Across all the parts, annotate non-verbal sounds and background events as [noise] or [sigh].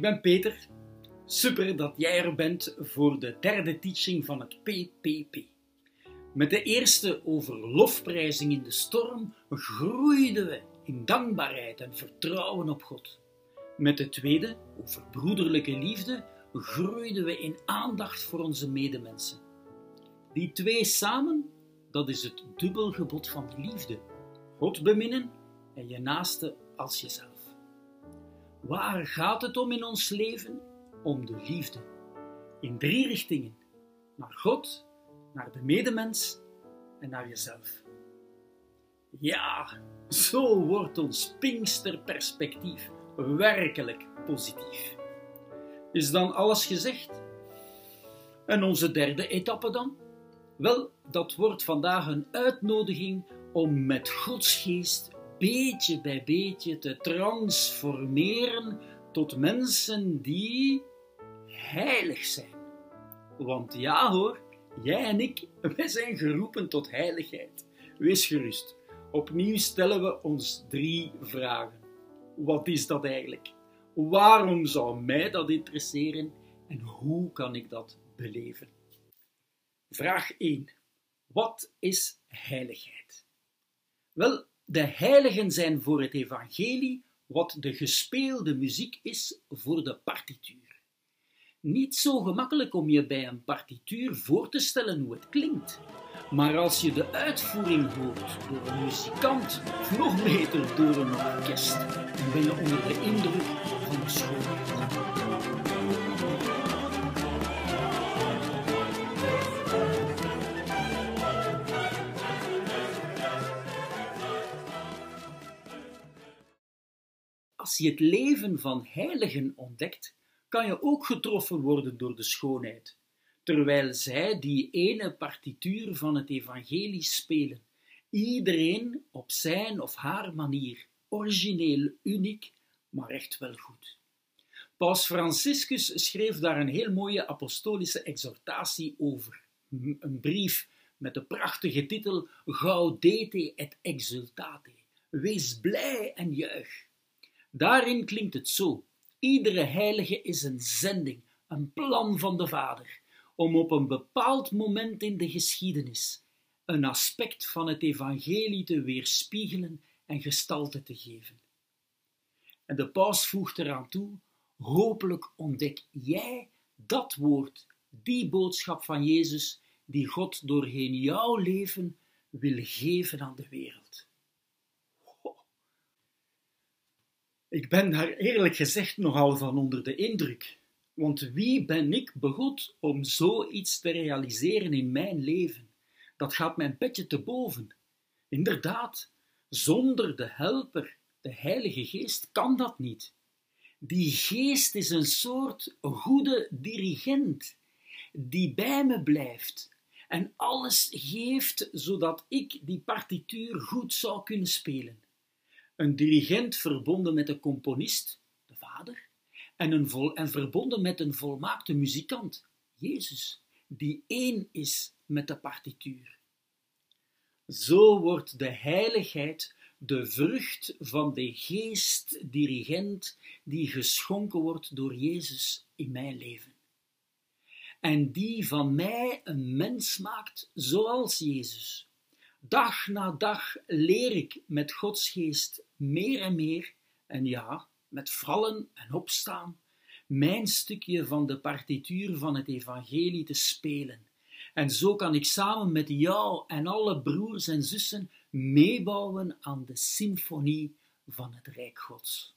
Ik ben Peter. Super dat jij er bent voor de derde teaching van het PPP. Met de eerste over lofprijzing in de storm groeiden we in dankbaarheid en vertrouwen op God. Met de tweede, over broederlijke liefde, groeiden we in aandacht voor onze medemensen. Die twee samen, dat is het dubbelgebod van de liefde. God beminnen en je naaste als jezelf. Waar gaat het om in ons leven? Om de liefde. In drie richtingen. Naar God, naar de medemens en naar jezelf. Ja, zo wordt ons Pinksterperspectief werkelijk positief. Is dan alles gezegd? En onze derde etappe dan? Wel, dat wordt vandaag een uitnodiging om met Gods geest beetje bij beetje te transformeren tot mensen die heilig zijn. Want ja hoor, jij en ik, [laughs] wij zijn geroepen tot heiligheid. Wees gerust. Opnieuw stellen we ons drie vragen. Wat is dat eigenlijk? Waarom zou mij dat interesseren en hoe kan ik dat beleven? Vraag 1. Wat is heiligheid? Wel, de heiligen zijn voor het evangelie wat de gespeelde muziek is voor de partituur. Niet zo gemakkelijk om je bij een partituur voor te stellen hoe het klinkt. Maar als je de uitvoering hoort door een muzikant, of nog beter door een orkest, dan ben je onder de indruk van de schoonheid. Het leven van heiligen ontdekt, kan je ook getroffen worden door de schoonheid, terwijl zij die ene partituur van het evangelie spelen, iedereen op zijn of haar manier, origineel, uniek, maar echt wel goed. Paus Franciscus schreef daar een heel mooie apostolische exhortatie over, een brief met de prachtige titel Gaudete et exultate, wees blij en juich. Daarin klinkt het zo: iedere heilige is een zending, een plan van de Vader, om op een bepaald moment in de geschiedenis een aspect van het evangelie te weerspiegelen en gestalte te geven. En de paus voegt eraan toe: hopelijk ontdek jij dat woord, die boodschap van Jezus, die God doorheen jouw leven wil geven aan de wereld. Ik ben daar eerlijk gezegd nogal van onder de indruk. Want wie ben ik begoed om zoiets te realiseren in mijn leven? Dat gaat mijn petje te boven. Inderdaad, zonder de helper, de Heilige Geest, kan dat niet. Die geest is een soort goede dirigent, die bij me blijft en alles geeft zodat ik die partituur goed zou kunnen spelen een dirigent verbonden met een componist, de Vader, en, een vol, en verbonden met een volmaakte muzikant, Jezus, die één is met de partituur. Zo wordt de heiligheid de vrucht van de geest-dirigent die geschonken wordt door Jezus in mijn leven. En die van mij een mens maakt zoals Jezus Dag na dag leer ik met Gods geest meer en meer, en ja, met vallen en opstaan, mijn stukje van de partituur van het evangelie te spelen. En zo kan ik samen met jou en alle broers en zussen meebouwen aan de symfonie van het Rijk Gods.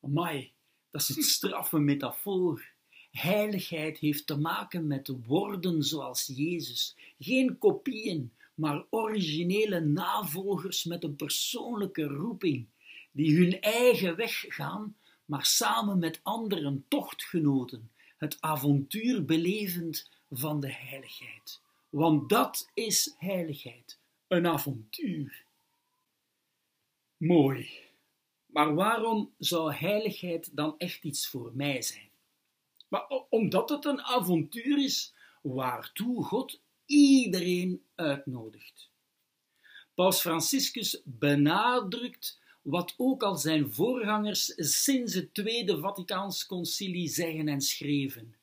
Amai, dat is een [laughs] straffe metafoor. Heiligheid heeft te maken met woorden zoals Jezus, geen kopieën, maar originele navolgers met een persoonlijke roeping, die hun eigen weg gaan, maar samen met anderen tochtgenoten, het avontuur belevend van de heiligheid. Want dat is heiligheid, een avontuur. Mooi. Maar waarom zou heiligheid dan echt iets voor mij zijn? Maar omdat het een avontuur is waartoe God iedereen uitnodigt. Paus Franciscus benadrukt wat ook al zijn voorgangers sinds het Tweede Vaticaans Concilie zeggen en schreven.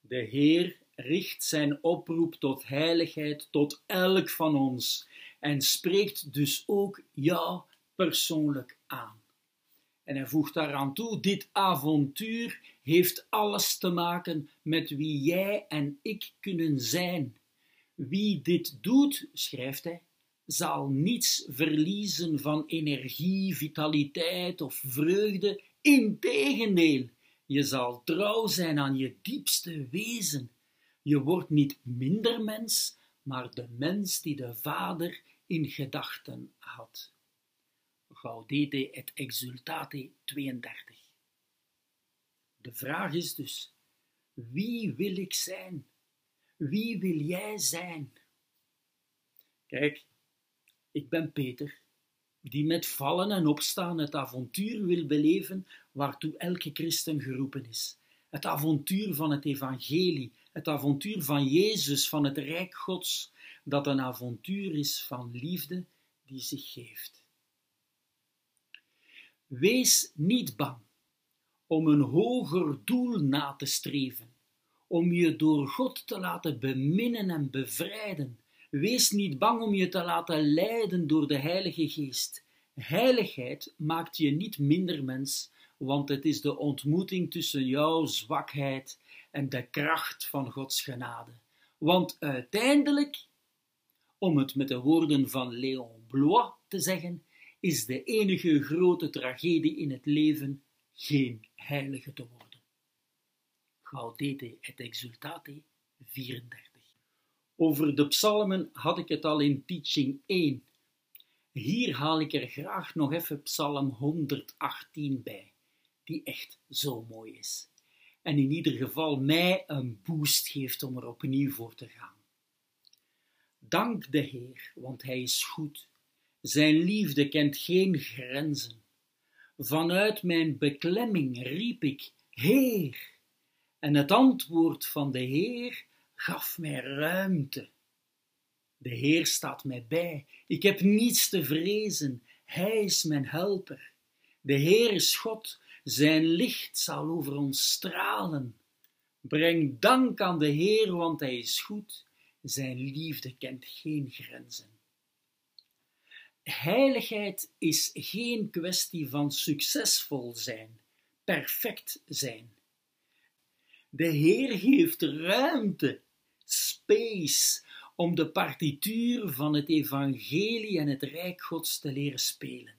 De Heer richt zijn oproep tot heiligheid tot elk van ons en spreekt dus ook jou persoonlijk aan. En hij voegt daaraan toe: dit avontuur heeft alles te maken met wie jij en ik kunnen zijn. Wie dit doet, schrijft hij, zal niets verliezen van energie, vitaliteit of vreugde. Integendeel, je zal trouw zijn aan je diepste wezen. Je wordt niet minder mens, maar de mens die de Vader in gedachten had. Gaudete et exultate 32. De vraag is dus: wie wil ik zijn? Wie wil jij zijn? Kijk, ik ben Peter, die met vallen en opstaan het avontuur wil beleven waartoe elke christen geroepen is. Het avontuur van het evangelie, het avontuur van Jezus, van het Rijk Gods, dat een avontuur is van liefde die zich geeft. Wees niet bang om een hoger doel na te streven, om je door God te laten beminnen en bevrijden. Wees niet bang om je te laten leiden door de Heilige Geest. Heiligheid maakt je niet minder mens, want het is de ontmoeting tussen jouw zwakheid en de kracht van Gods genade. Want uiteindelijk, om het met de woorden van Léon Blois te zeggen, is de enige grote tragedie in het leven geen heilige te worden. Gaudete et exultate 34. Over de psalmen had ik het al in teaching 1. Hier haal ik er graag nog even psalm 118 bij, die echt zo mooi is. En in ieder geval mij een boost geeft om er opnieuw voor te gaan. Dank de Heer, want Hij is goed zijn liefde kent geen grenzen. Vanuit mijn beklemming riep ik, Heer, en het antwoord van de Heer gaf mij ruimte. De Heer staat mij bij, ik heb niets te vrezen, Hij is mijn helper. De Heer is God, zijn licht zal over ons stralen. Breng dank aan de Heer, want Hij is goed, zijn liefde kent geen grenzen. Heiligheid is geen kwestie van succesvol zijn, perfect zijn. De Heer geeft ruimte, space, om de partituur van het Evangelie en het Rijk Gods te leren spelen.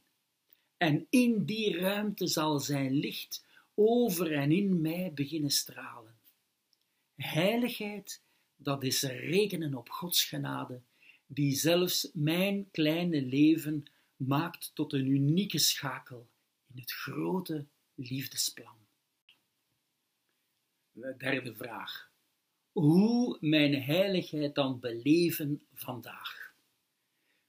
En in die ruimte zal zijn licht over en in mij beginnen stralen. Heiligheid, dat is rekenen op Gods genade die zelfs mijn kleine leven maakt tot een unieke schakel in het grote liefdesplan. De derde vraag. Hoe mijn heiligheid dan beleven vandaag?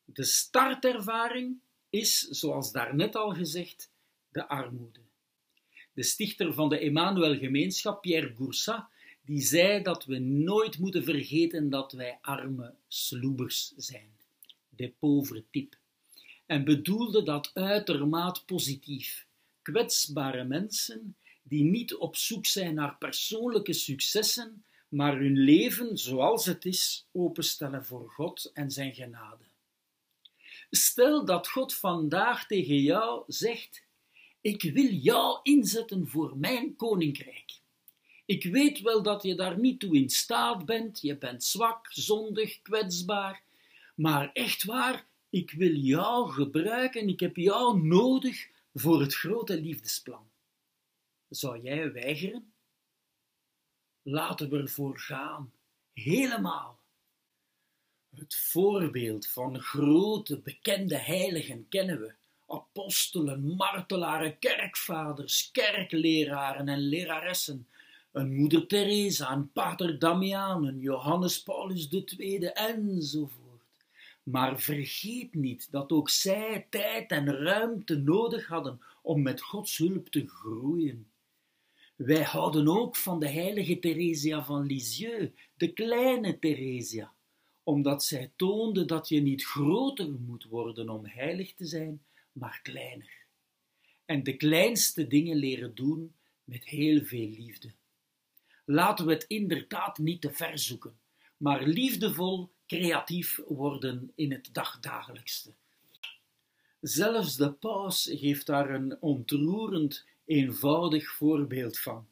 De startervaring is, zoals daarnet al gezegd, de armoede. De stichter van de Emmanuel-gemeenschap, Pierre Goursat, die zei dat we nooit moeten vergeten dat wij arme sloebers zijn, de pauvre type, en bedoelde dat uitermate positief. Kwetsbare mensen die niet op zoek zijn naar persoonlijke successen, maar hun leven zoals het is openstellen voor God en zijn genade. Stel dat God vandaag tegen jou zegt: Ik wil jou inzetten voor mijn koninkrijk. Ik weet wel dat je daar niet toe in staat bent, je bent zwak, zondig, kwetsbaar, maar echt waar, ik wil jou gebruiken, ik heb jou nodig voor het grote liefdesplan. Zou jij weigeren? Laten we ervoor gaan, helemaal. Het voorbeeld van grote bekende heiligen kennen we. Apostelen, martelaren, kerkvaders, kerkleraren en leraressen, een moeder Teresa, een pater Damiaan, een Johannes Paulus II enzovoort. Maar vergeet niet dat ook zij tijd en ruimte nodig hadden om met Gods hulp te groeien. Wij houden ook van de heilige Theresia van Lisieux, de kleine Theresia, omdat zij toonde dat je niet groter moet worden om heilig te zijn, maar kleiner. en de kleinste dingen leren doen met heel veel liefde. Laten we het inderdaad niet te ver zoeken, maar liefdevol, creatief worden in het dagdagelijkste. Zelfs de paus geeft daar een ontroerend, eenvoudig voorbeeld van.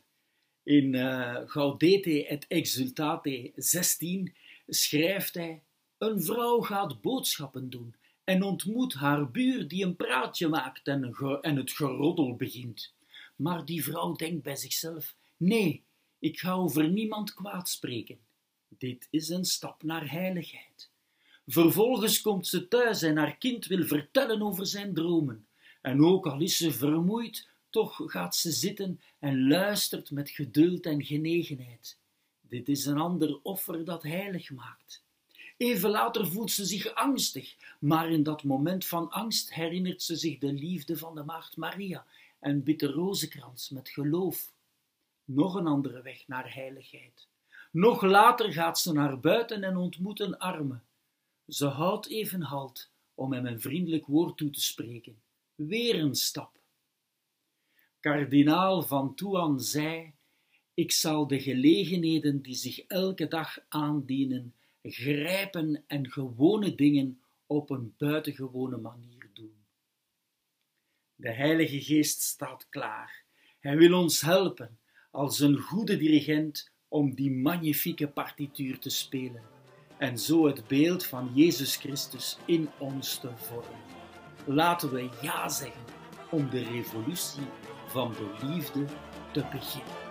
In uh, Gaudete et Exultate 16 schrijft hij: Een vrouw gaat boodschappen doen en ontmoet haar buur die een praatje maakt en, en het geroddel begint. Maar die vrouw denkt bij zichzelf: Nee, ik ga over niemand kwaad spreken. Dit is een stap naar heiligheid. Vervolgens komt ze thuis en haar kind wil vertellen over zijn dromen. En ook al is ze vermoeid, toch gaat ze zitten en luistert met geduld en genegenheid. Dit is een ander offer dat heilig maakt. Even later voelt ze zich angstig, maar in dat moment van angst herinnert ze zich de liefde van de Maagd Maria en bidt de rozenkrans met geloof. Nog een andere weg naar heiligheid. Nog later gaat ze naar buiten en ontmoet een arme. Ze houdt even halt om hem een vriendelijk woord toe te spreken. Weer een stap. Kardinaal van Toan zei: Ik zal de gelegenheden die zich elke dag aandienen, grijpen en gewone dingen op een buitengewone manier doen. De Heilige Geest staat klaar. Hij wil ons helpen als een goede dirigent om die magnifieke partituur te spelen en zo het beeld van Jezus Christus in ons te vormen. Laten we ja zeggen om de revolutie van de liefde te beginnen.